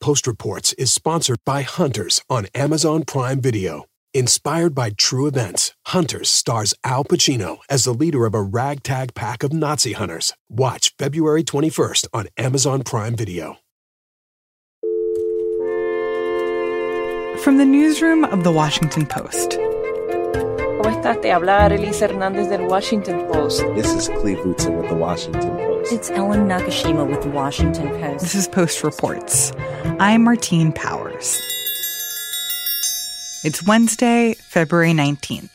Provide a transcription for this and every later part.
Post Reports is sponsored by Hunters on Amazon Prime Video. Inspired by true events, Hunters stars Al Pacino as the leader of a ragtag pack of Nazi hunters. Watch February 21st on Amazon Prime Video. From the newsroom of The Washington Post. ¿Cómo estás? Te habla Arelis Hernández del Washington Post. This is Cleve Wootson with The Washington Post. It's Ellen Nakashima with The Washington Post. This is Post Reports. I'm Martine Powers. It's Wednesday, February 19th.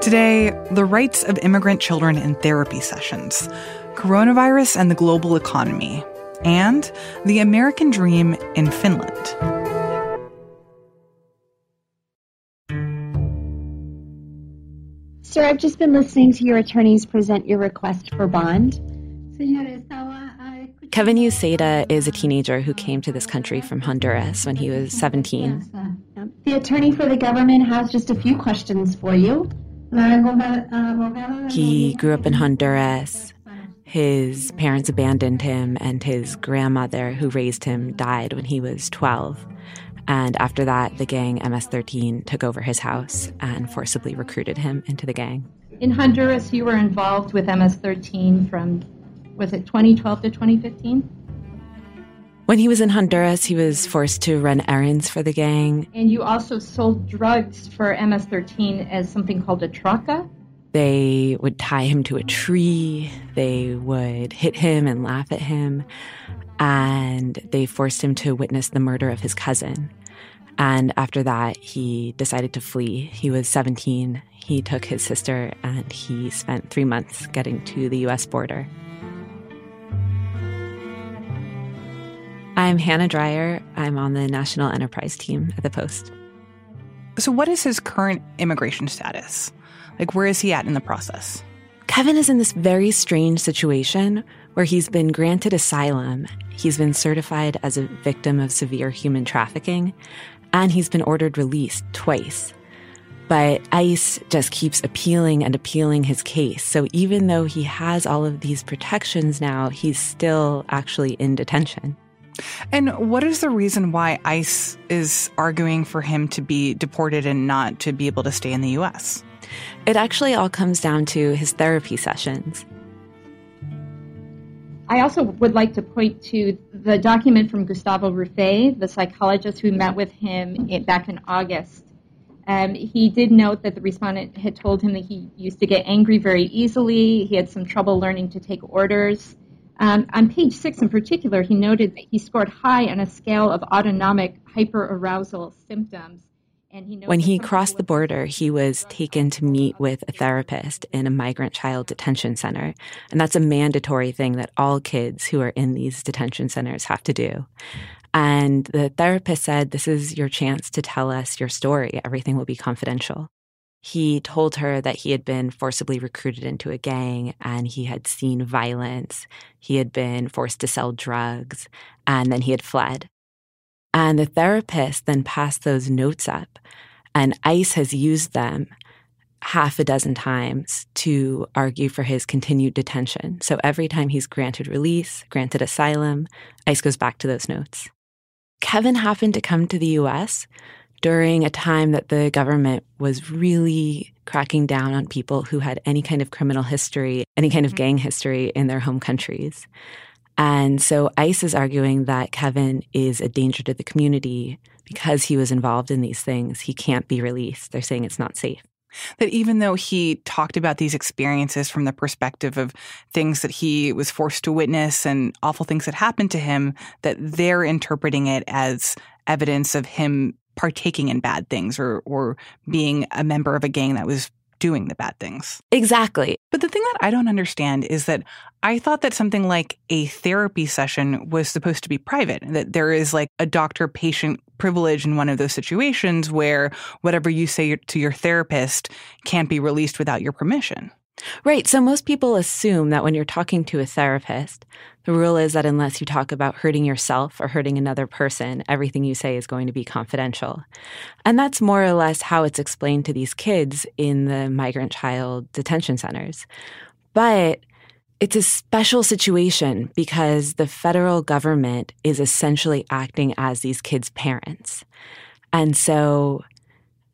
Today, the rights of immigrant children in therapy sessions, coronavirus and the global economy, and the American dream in Finland. Sir, I've just been listening to your attorneys present your request for bond. Kevin Euceda is a teenager who came to this country from Honduras when he was 17. The attorney for the government has just a few questions for you. He grew up in Honduras. His parents abandoned him, and his grandmother, who raised him, died when he was 12. And after that, the gang MS 13 took over his house and forcibly recruited him into the gang. In Honduras, you were involved with MS 13 from, was it 2012 to 2015? When he was in Honduras, he was forced to run errands for the gang. And you also sold drugs for MS 13 as something called a traca? They would tie him to a tree, they would hit him and laugh at him and they forced him to witness the murder of his cousin. And after that, he decided to flee. He was 17. He took his sister and he spent three months getting to the US border. I'm Hannah Dreier. I'm on the National Enterprise team at the Post. So, what is his current immigration status? Like, where is he at in the process? Kevin is in this very strange situation where he's been granted asylum, he's been certified as a victim of severe human trafficking, and he's been ordered released twice. But ICE just keeps appealing and appealing his case. So even though he has all of these protections now, he's still actually in detention. And what is the reason why ICE is arguing for him to be deported and not to be able to stay in the US? It actually all comes down to his therapy sessions. I also would like to point to the document from Gustavo Ruffe, the psychologist who met with him back in August. Um, he did note that the respondent had told him that he used to get angry very easily. He had some trouble learning to take orders. Um, on page six, in particular, he noted that he scored high on a scale of autonomic hyperarousal symptoms when he crossed the border, he was taken to meet with a therapist in a migrant child detention center. And that's a mandatory thing that all kids who are in these detention centers have to do. And the therapist said, This is your chance to tell us your story. Everything will be confidential. He told her that he had been forcibly recruited into a gang and he had seen violence. He had been forced to sell drugs and then he had fled. And the therapist then passed those notes up, and ICE has used them half a dozen times to argue for his continued detention. So every time he's granted release, granted asylum, ICE goes back to those notes. Kevin happened to come to the US during a time that the government was really cracking down on people who had any kind of criminal history, any kind of mm-hmm. gang history in their home countries. And so ICE is arguing that Kevin is a danger to the community because he was involved in these things. He can't be released. They're saying it's not safe. That even though he talked about these experiences from the perspective of things that he was forced to witness and awful things that happened to him, that they're interpreting it as evidence of him partaking in bad things or, or being a member of a gang that was doing the bad things. Exactly. But the thing that I don't understand is that I thought that something like a therapy session was supposed to be private, that there is like a doctor patient privilege in one of those situations where whatever you say to your therapist can't be released without your permission. Right. So most people assume that when you're talking to a therapist, the rule is that unless you talk about hurting yourself or hurting another person, everything you say is going to be confidential. And that's more or less how it's explained to these kids in the migrant child detention centers. But It's a special situation because the federal government is essentially acting as these kids' parents. And so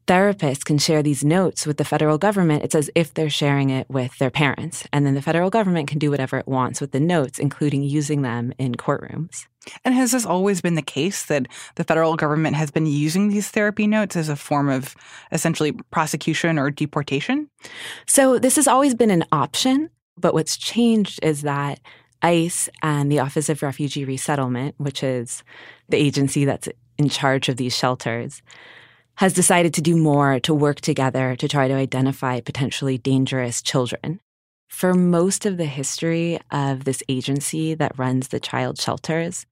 therapists can share these notes with the federal government. It's as if they're sharing it with their parents. And then the federal government can do whatever it wants with the notes, including using them in courtrooms. And has this always been the case that the federal government has been using these therapy notes as a form of essentially prosecution or deportation? So this has always been an option. But what's changed is that ICE and the Office of Refugee Resettlement, which is the agency that's in charge of these shelters, has decided to do more to work together to try to identify potentially dangerous children. For most of the history of this agency that runs the child shelters,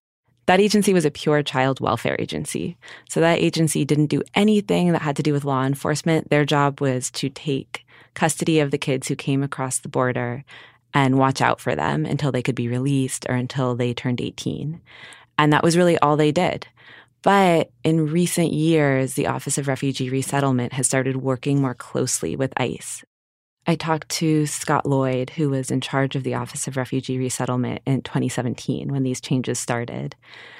that agency was a pure child welfare agency. So that agency didn't do anything that had to do with law enforcement. Their job was to take custody of the kids who came across the border and watch out for them until they could be released or until they turned 18. And that was really all they did. But in recent years, the Office of Refugee Resettlement has started working more closely with ICE. I talked to Scott Lloyd, who was in charge of the Office of Refugee Resettlement in 2017 when these changes started.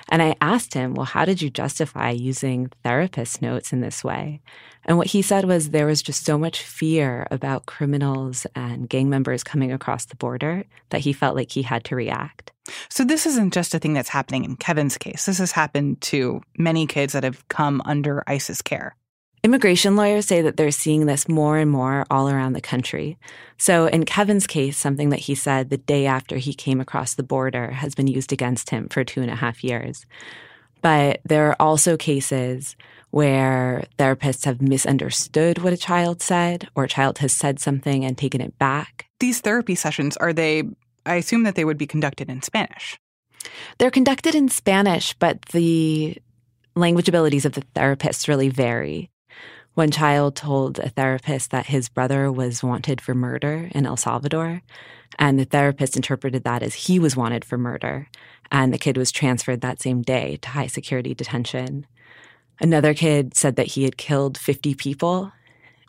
And I asked him, Well, how did you justify using therapist notes in this way? And what he said was there was just so much fear about criminals and gang members coming across the border that he felt like he had to react. So, this isn't just a thing that's happening in Kevin's case. This has happened to many kids that have come under ICE's care. Immigration lawyers say that they're seeing this more and more all around the country. So, in Kevin's case, something that he said the day after he came across the border has been used against him for two and a half years. But there are also cases where therapists have misunderstood what a child said, or a child has said something and taken it back. These therapy sessions, are they, I assume that they would be conducted in Spanish? They're conducted in Spanish, but the language abilities of the therapists really vary. One child told a therapist that his brother was wanted for murder in El Salvador, and the therapist interpreted that as he was wanted for murder, and the kid was transferred that same day to high security detention. Another kid said that he had killed 50 people,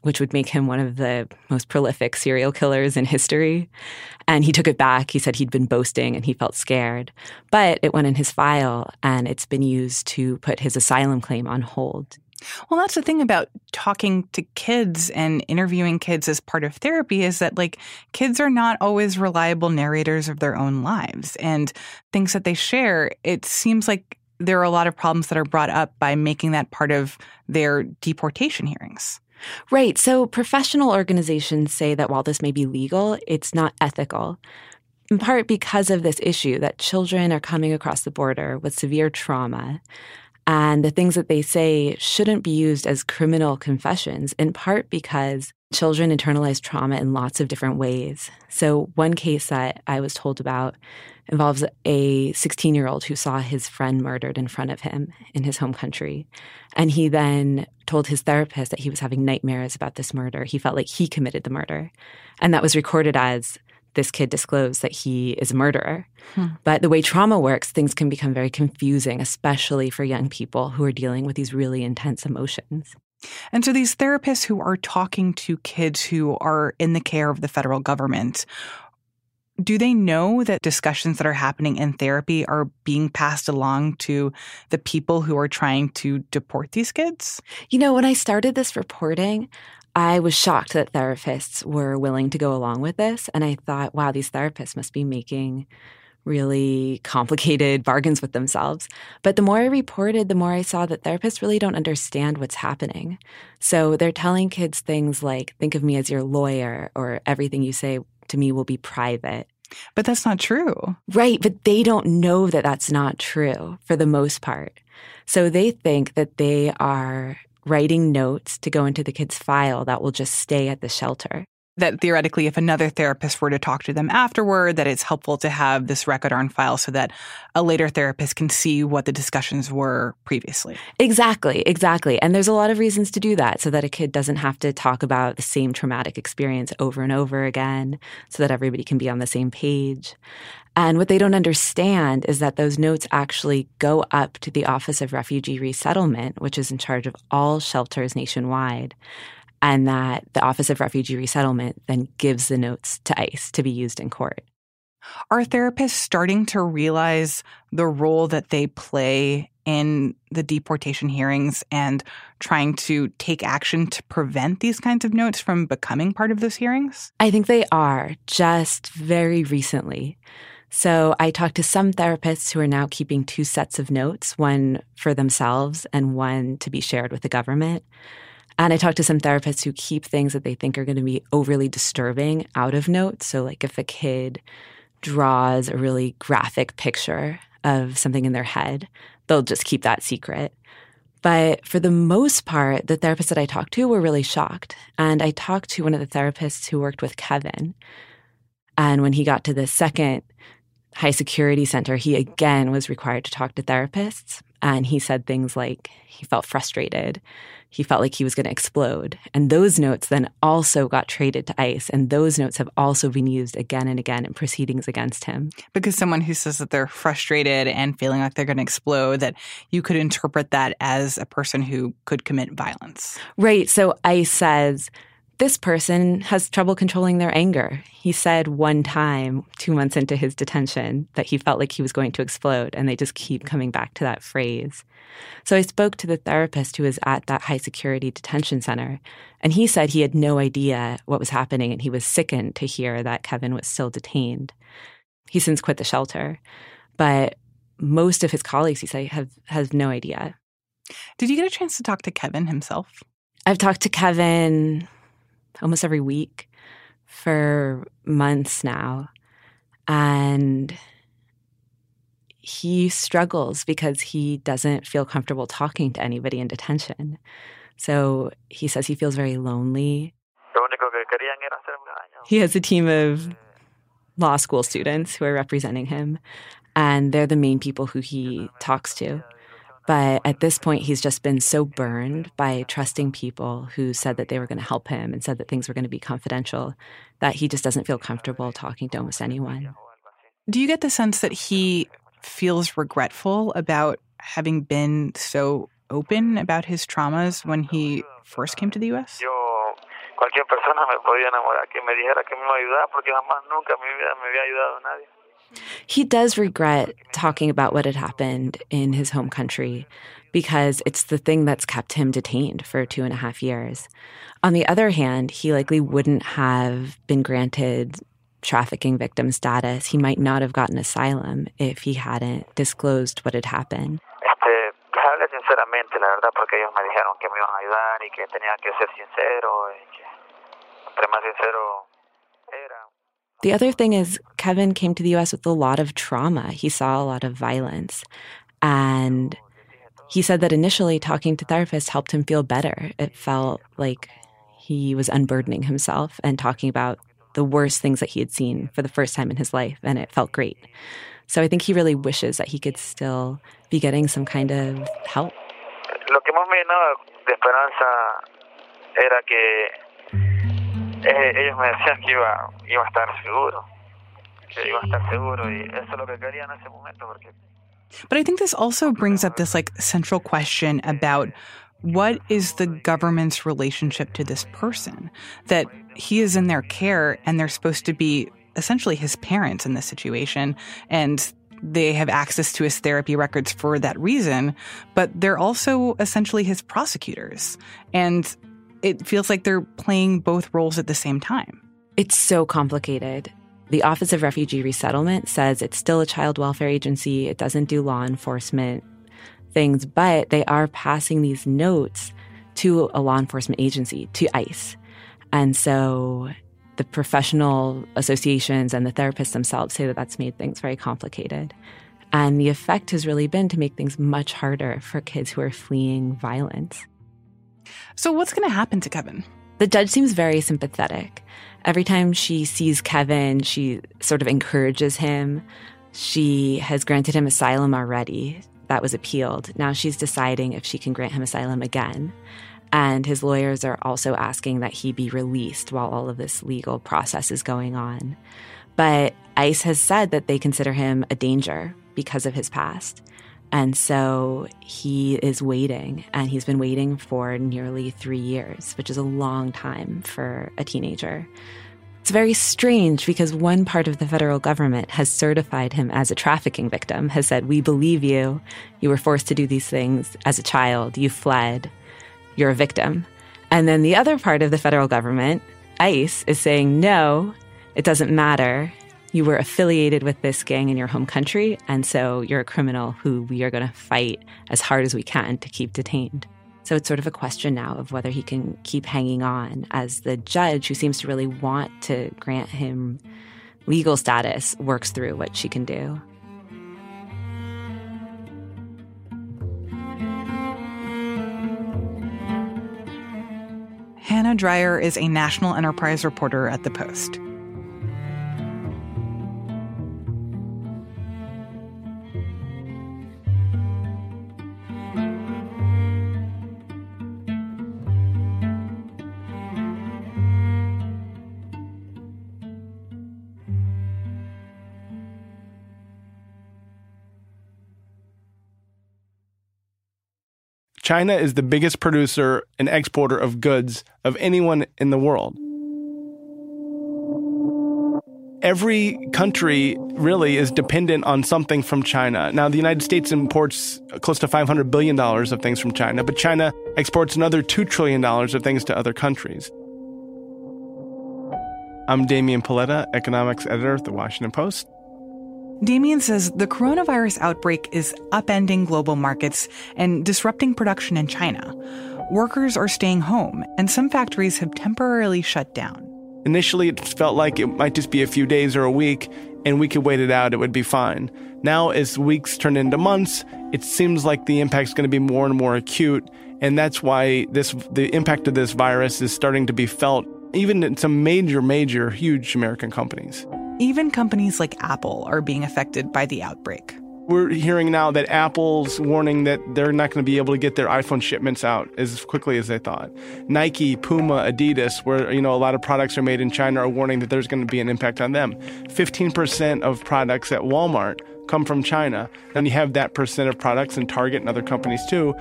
which would make him one of the most prolific serial killers in history. And he took it back. He said he'd been boasting and he felt scared. But it went in his file and it's been used to put his asylum claim on hold. Well, that's the thing about talking to kids and interviewing kids as part of therapy is that, like, kids are not always reliable narrators of their own lives and things that they share. It seems like there are a lot of problems that are brought up by making that part of their deportation hearings. Right. So professional organizations say that while this may be legal, it's not ethical. In part because of this issue that children are coming across the border with severe trauma and the things that they say shouldn't be used as criminal confessions, in part because children internalize trauma in lots of different ways. So, one case that I was told about involves a 16 year old who saw his friend murdered in front of him in his home country. And he then told his therapist that he was having nightmares about this murder. He felt like he committed the murder. And that was recorded as this kid disclosed that he is a murderer. Hmm. But the way trauma works, things can become very confusing, especially for young people who are dealing with these really intense emotions. And so these therapists who are talking to kids who are in the care of the federal government, do they know that discussions that are happening in therapy are being passed along to the people who are trying to deport these kids? You know, when I started this reporting, I was shocked that therapists were willing to go along with this. And I thought, wow, these therapists must be making really complicated bargains with themselves. But the more I reported, the more I saw that therapists really don't understand what's happening. So they're telling kids things like, think of me as your lawyer, or everything you say to me will be private. But that's not true. Right. But they don't know that that's not true for the most part. So they think that they are writing notes to go into the kid's file that will just stay at the shelter. That theoretically, if another therapist were to talk to them afterward, that it's helpful to have this record on file so that a later therapist can see what the discussions were previously. Exactly, exactly. And there's a lot of reasons to do that so that a kid doesn't have to talk about the same traumatic experience over and over again, so that everybody can be on the same page. And what they don't understand is that those notes actually go up to the Office of Refugee Resettlement, which is in charge of all shelters nationwide. And that the Office of Refugee Resettlement then gives the notes to ICE to be used in court. Are therapists starting to realize the role that they play in the deportation hearings and trying to take action to prevent these kinds of notes from becoming part of those hearings? I think they are, just very recently. So I talked to some therapists who are now keeping two sets of notes, one for themselves and one to be shared with the government. And I talked to some therapists who keep things that they think are going to be overly disturbing out of notes. So, like if a kid draws a really graphic picture of something in their head, they'll just keep that secret. But for the most part, the therapists that I talked to were really shocked. And I talked to one of the therapists who worked with Kevin. And when he got to the second high security center, he again was required to talk to therapists. And he said things like he felt frustrated. He felt like he was going to explode. And those notes then also got traded to ICE. And those notes have also been used again and again in proceedings against him. Because someone who says that they're frustrated and feeling like they're going to explode, that you could interpret that as a person who could commit violence. Right. So ICE says, this person has trouble controlling their anger. He said one time, two months into his detention, that he felt like he was going to explode, and they just keep coming back to that phrase. So I spoke to the therapist who was at that high security detention center, and he said he had no idea what was happening, and he was sickened to hear that Kevin was still detained. He's since quit the shelter, but most of his colleagues, he said, have has no idea. Did you get a chance to talk to Kevin himself? I've talked to Kevin almost every week for months now. And he struggles because he doesn't feel comfortable talking to anybody in detention. So he says he feels very lonely. He has a team of law school students who are representing him, and they're the main people who he talks to. But at this point, he's just been so burned by trusting people who said that they were going to help him and said that things were going to be confidential that he just doesn't feel comfortable talking to almost anyone. Do you get the sense that he feels regretful about having been so open about his traumas when he first came to the US? cualquier persona me podía enamorar que me dijera que me iba a ayudar porque jamás nunca en mi vida me había ayudado nadie. He does regret talking about what had happened in his home country because it's the thing that's kept him detained for two and a half years. On the other hand, he likely wouldn't have been granted trafficking victim status. He might not have gotten asylum if he hadn't disclosed what had happened. sinceramente, la verdad, porque ellos me dijeron que me iban a ayudar y que tenía que ser sincero y que entre más sincero. The other thing is, Kevin came to the US with a lot of trauma. He saw a lot of violence. And he said that initially talking to therapists helped him feel better. It felt like he was unburdening himself and talking about the worst things that he had seen for the first time in his life, and it felt great. So I think he really wishes that he could still be getting some kind of help. Lo que más me llenaba de esperanza era que eh, ellos me decían que iba, iba a estar seguro, que iba a estar seguro y eso es lo que quería en ese momento porque But I think this also brings up this like central question about what is the government's relationship to this person? That he is in their care and they're supposed to be essentially his parents in this situation and they have access to his therapy records for that reason but they're also essentially his prosecutors. And it feels like they're playing both roles at the same time. It's so complicated. The Office of Refugee Resettlement says it's still a child welfare agency. It doesn't do law enforcement things, but they are passing these notes to a law enforcement agency, to ICE. And so the professional associations and the therapists themselves say that that's made things very complicated. And the effect has really been to make things much harder for kids who are fleeing violence. So, what's going to happen to Kevin? The judge seems very sympathetic. Every time she sees Kevin, she sort of encourages him. She has granted him asylum already. That was appealed. Now she's deciding if she can grant him asylum again. And his lawyers are also asking that he be released while all of this legal process is going on. But ICE has said that they consider him a danger because of his past. And so he is waiting, and he's been waiting for nearly three years, which is a long time for a teenager. It's very strange because one part of the federal government has certified him as a trafficking victim, has said, We believe you. You were forced to do these things as a child. You fled. You're a victim. And then the other part of the federal government, ICE, is saying, No, it doesn't matter. You were affiliated with this gang in your home country, and so you're a criminal who we are going to fight as hard as we can to keep detained. So it's sort of a question now of whether he can keep hanging on as the judge who seems to really want to grant him legal status works through what she can do. Hannah Dreier is a national enterprise reporter at The Post. China is the biggest producer and exporter of goods of anyone in the world. Every country really is dependent on something from China. Now, the United States imports close to $500 billion of things from China, but China exports another $2 trillion of things to other countries. I'm Damian Paletta, economics editor at The Washington Post. Damian says the coronavirus outbreak is upending global markets and disrupting production in China. Workers are staying home, and some factories have temporarily shut down. Initially, it felt like it might just be a few days or a week, and we could wait it out, it would be fine. Now, as weeks turn into months, it seems like the impact is going to be more and more acute, and that's why this the impact of this virus is starting to be felt even in some major, major, huge American companies. Even companies like Apple are being affected by the outbreak. We're hearing now that Apple's warning that they're not going to be able to get their iPhone shipments out as quickly as they thought. Nike, Puma, Adidas, where you know a lot of products are made in China, are warning that there's going to be an impact on them. 15% of products at Walmart come from China, and you have that percent of products in Target and other companies too.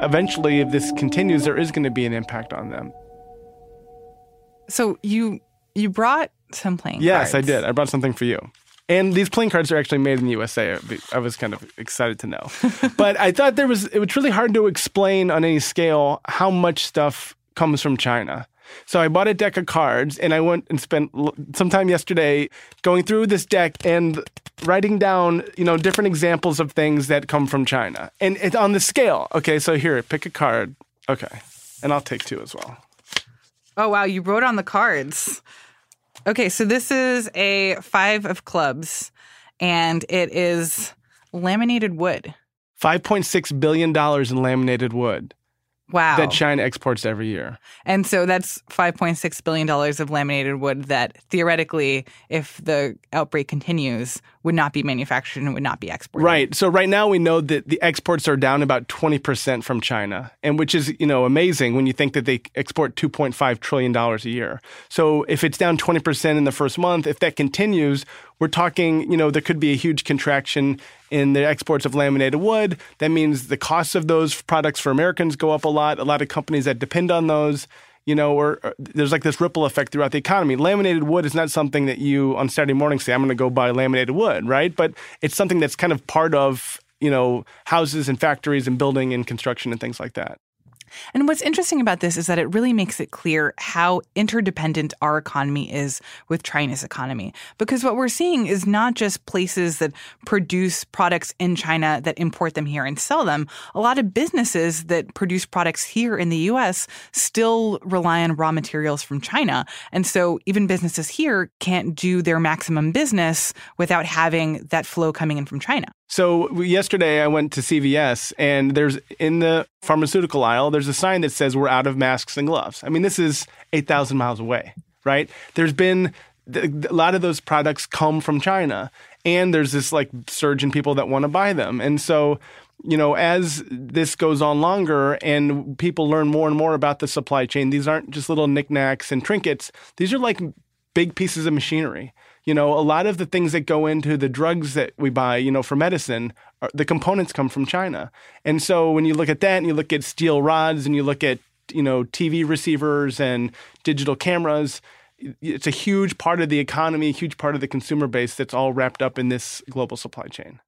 Eventually, if this continues, there is going to be an impact on them. So you you brought some playing yes, cards. Yes, I did. I brought something for you. And these playing cards are actually made in the USA. I was kind of excited to know. but I thought there was it was really hard to explain on any scale how much stuff comes from China. So I bought a deck of cards and I went and spent some time yesterday going through this deck and writing down, you know, different examples of things that come from China. And it's on the scale. Okay, so here, pick a card. Okay. And I'll take two as well. Oh wow, you wrote on the cards. Okay, so this is a five of clubs, and it is laminated wood. $5.6 billion in laminated wood. Wow. That China exports every year. And so that's $5.6 billion of laminated wood that theoretically, if the outbreak continues, would not be manufactured and would not be exported. Right. So right now we know that the exports are down about 20% from China, and which is, you know, amazing when you think that they export 2.5 trillion dollars a year. So if it's down 20% in the first month, if that continues, we're talking, you know, there could be a huge contraction in the exports of laminated wood. That means the costs of those products for Americans go up a lot. A lot of companies that depend on those you know, or, or, there's like this ripple effect throughout the economy. Laminated wood is not something that you on Saturday morning say, I'm going to go buy laminated wood, right? But it's something that's kind of part of, you know, houses and factories and building and construction and things like that. And what's interesting about this is that it really makes it clear how interdependent our economy is with China's economy. Because what we're seeing is not just places that produce products in China that import them here and sell them. A lot of businesses that produce products here in the US still rely on raw materials from China. And so even businesses here can't do their maximum business without having that flow coming in from China. So yesterday I went to CVS and there's in the pharmaceutical aisle there's a sign that says we're out of masks and gloves. I mean this is 8,000 miles away, right? There's been a lot of those products come from China and there's this like surge in people that want to buy them. And so you know, as this goes on longer and people learn more and more about the supply chain, these aren't just little knickknacks and trinkets. These are like big pieces of machinery you know, a lot of the things that go into the drugs that we buy, you know, for medicine, are, the components come from China. And so when you look at that and you look at steel rods and you look at, you know, TV receivers and digital cameras, it's a huge part of the economy, a huge part of the consumer base that's all wrapped up in this global supply chain.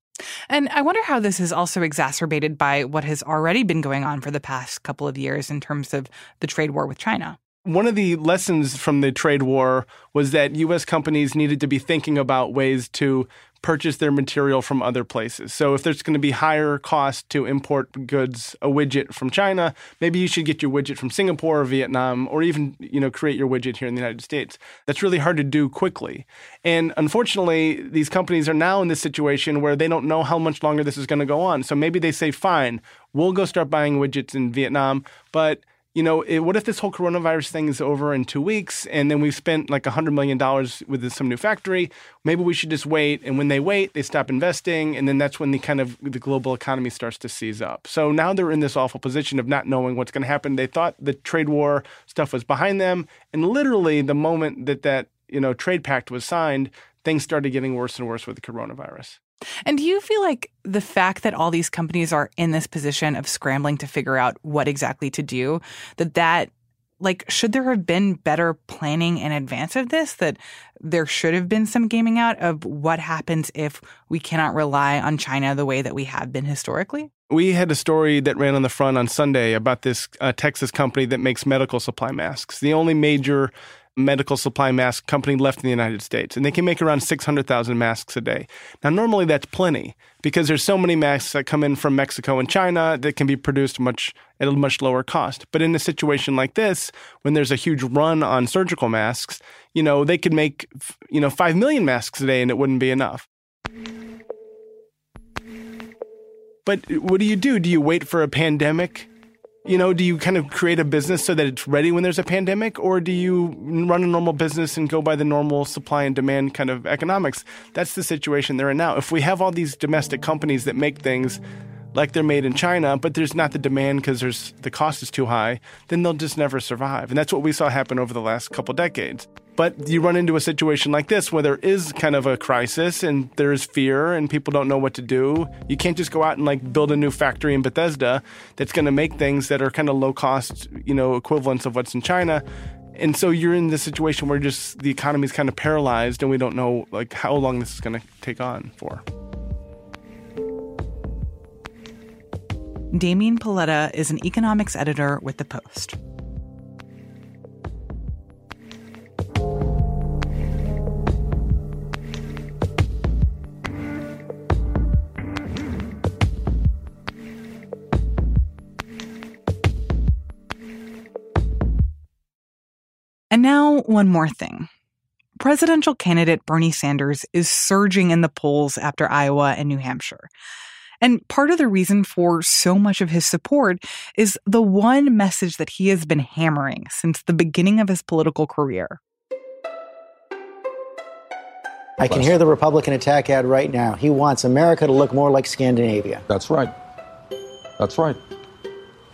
And I wonder how this is also exacerbated by what has already been going on for the past couple of years in terms of the trade war with China. One of the lessons from the trade war was that U.S. companies needed to be thinking about ways to purchase their material from other places. So if there's going to be higher cost to import goods, a widget from China, maybe you should get your widget from Singapore or Vietnam, or even you know create your widget here in the United States. That's really hard to do quickly. And unfortunately, these companies are now in this situation where they don't know how much longer this is going to go on. So maybe they say, fine, we'll go start buying widgets in Vietnam, but you know, it, what if this whole coronavirus thing is over in two weeks and then we've spent like $100 million with some new factory? Maybe we should just wait. And when they wait, they stop investing. And then that's when the kind of the global economy starts to seize up. So now they're in this awful position of not knowing what's going to happen. They thought the trade war stuff was behind them. And literally the moment that that, you know, trade pact was signed, things started getting worse and worse with the coronavirus. And do you feel like the fact that all these companies are in this position of scrambling to figure out what exactly to do, that that like should there have been better planning in advance of this that there should have been some gaming out of what happens if we cannot rely on China the way that we have been historically? We had a story that ran on the front on Sunday about this uh, Texas company that makes medical supply masks. The only major medical supply mask company left in the United States, and they can make around 600,000 masks a day. Now, normally that's plenty because there's so many masks that come in from Mexico and China that can be produced much at a much lower cost. But in a situation like this, when there's a huge run on surgical masks, you know, they could make, you know, 5 million masks a day and it wouldn't be enough. But what do you do? Do you wait for a pandemic you know, do you kind of create a business so that it's ready when there's a pandemic, or do you run a normal business and go by the normal supply and demand kind of economics? That's the situation they're in now. If we have all these domestic companies that make things like they're made in China, but there's not the demand because there's the cost is too high, then they'll just never survive. And that's what we saw happen over the last couple decades. But you run into a situation like this where there is kind of a crisis and there is fear and people don't know what to do. You can't just go out and like build a new factory in Bethesda that's going to make things that are kind of low cost, you know, equivalents of what's in China. And so you're in this situation where just the economy is kind of paralyzed and we don't know like how long this is going to take on for. Damian Paletta is an economics editor with The Post. Now, one more thing. Presidential candidate Bernie Sanders is surging in the polls after Iowa and New Hampshire. And part of the reason for so much of his support is the one message that he has been hammering since the beginning of his political career. I can hear the Republican attack ad right now. He wants America to look more like Scandinavia. That's right. That's right.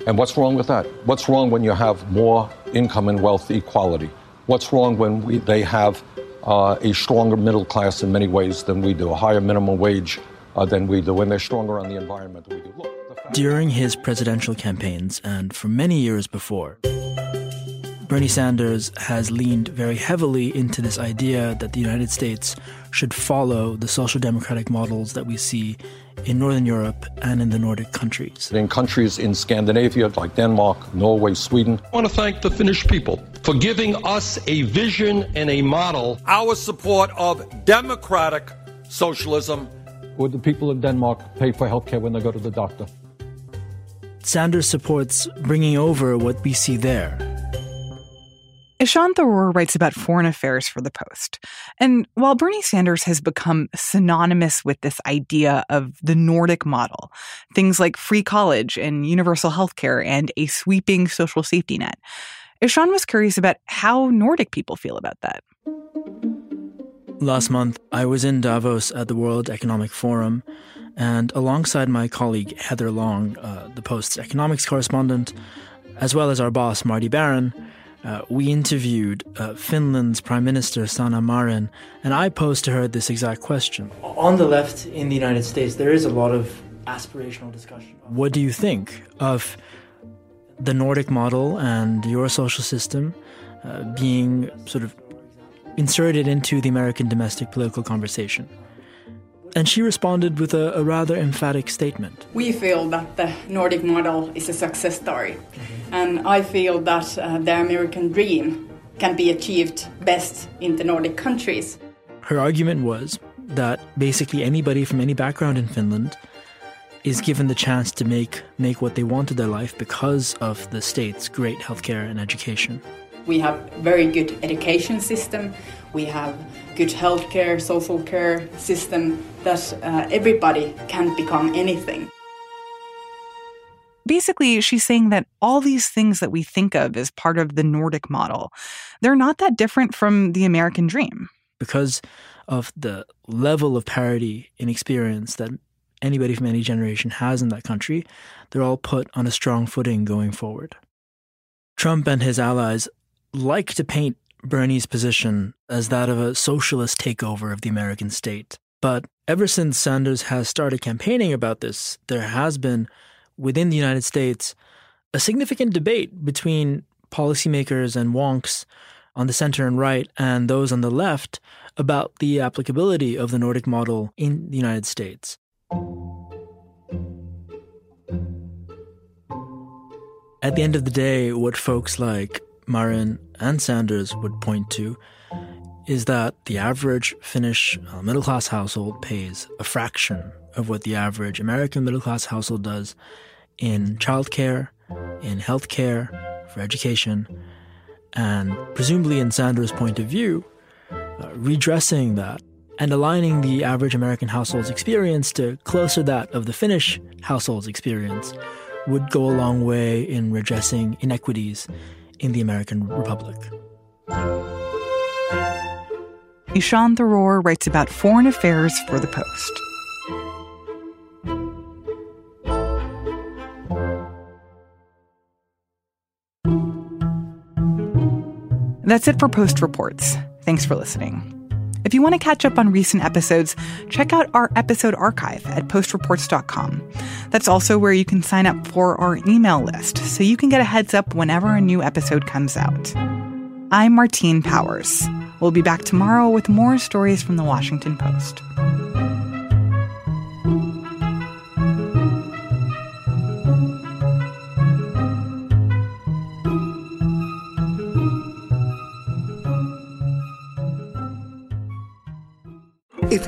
And what's wrong with that? What's wrong when you have more income and wealth equality? What's wrong when we, they have uh, a stronger middle class in many ways than we do, a higher minimum wage uh, than we do, and they're stronger on the environment than we do? Look, During his presidential campaigns and for many years before, Bernie Sanders has leaned very heavily into this idea that the United States should follow the social democratic models that we see in Northern Europe and in the Nordic countries. In countries in Scandinavia like Denmark, Norway, Sweden. I want to thank the Finnish people for giving us a vision and a model. Our support of democratic socialism. Would the people of Denmark pay for healthcare when they go to the doctor? Sanders supports bringing over what we see there Ishan Tharoor writes about foreign affairs for The Post. And while Bernie Sanders has become synonymous with this idea of the Nordic model, things like free college and universal health care and a sweeping social safety net, Ishan was curious about how Nordic people feel about that. Last month, I was in Davos at the World Economic Forum, and alongside my colleague Heather Long, uh, the Post's economics correspondent, as well as our boss Marty Baron, uh, we interviewed uh, Finland's Prime Minister Sanna Marin, and I posed to her this exact question. On the left in the United States, there is a lot of aspirational discussion. What do you think of the Nordic model and your social system uh, being sort of inserted into the American domestic political conversation. And she responded with a, a, rather emphatic statement. We feel that the Nordic model is a success story. Mm-hmm. And I feel that uh, the American dream can be achieved best in the Nordic countries. Her argument was that basically anybody from any background in Finland is given the chance to make, make what they want of their life because of the state's great healthcare and education. We have very good education system. We have good healthcare, social care system that uh, everybody can become anything. Basically, she's saying that all these things that we think of as part of the Nordic model, they're not that different from the American dream. Because of the level of parity in experience that anybody from any generation has in that country, they're all put on a strong footing going forward. Trump and his allies like to paint Bernie's position as that of a socialist takeover of the American state. But ever since Sanders has started campaigning about this, there has been, within the United States, a significant debate between policymakers and wonks on the center and right and those on the left about the applicability of the Nordic model in the United States. At the end of the day, what folks like Marin and Sanders would point to is that the average Finnish uh, middle class household pays a fraction of what the average American middle class household does in childcare, in healthcare, for education, and presumably, in Sanders' point of view, uh, redressing that and aligning the average American household's experience to closer that of the Finnish household's experience would go a long way in redressing inequities in the American Republic. Ishan Tharoor writes about foreign affairs for The Post. That's it for Post Reports. Thanks for listening. If you want to catch up on recent episodes, check out our episode archive at postreports.com. That's also where you can sign up for our email list so you can get a heads up whenever a new episode comes out. I'm Martine Powers. We'll be back tomorrow with more stories from the Washington Post.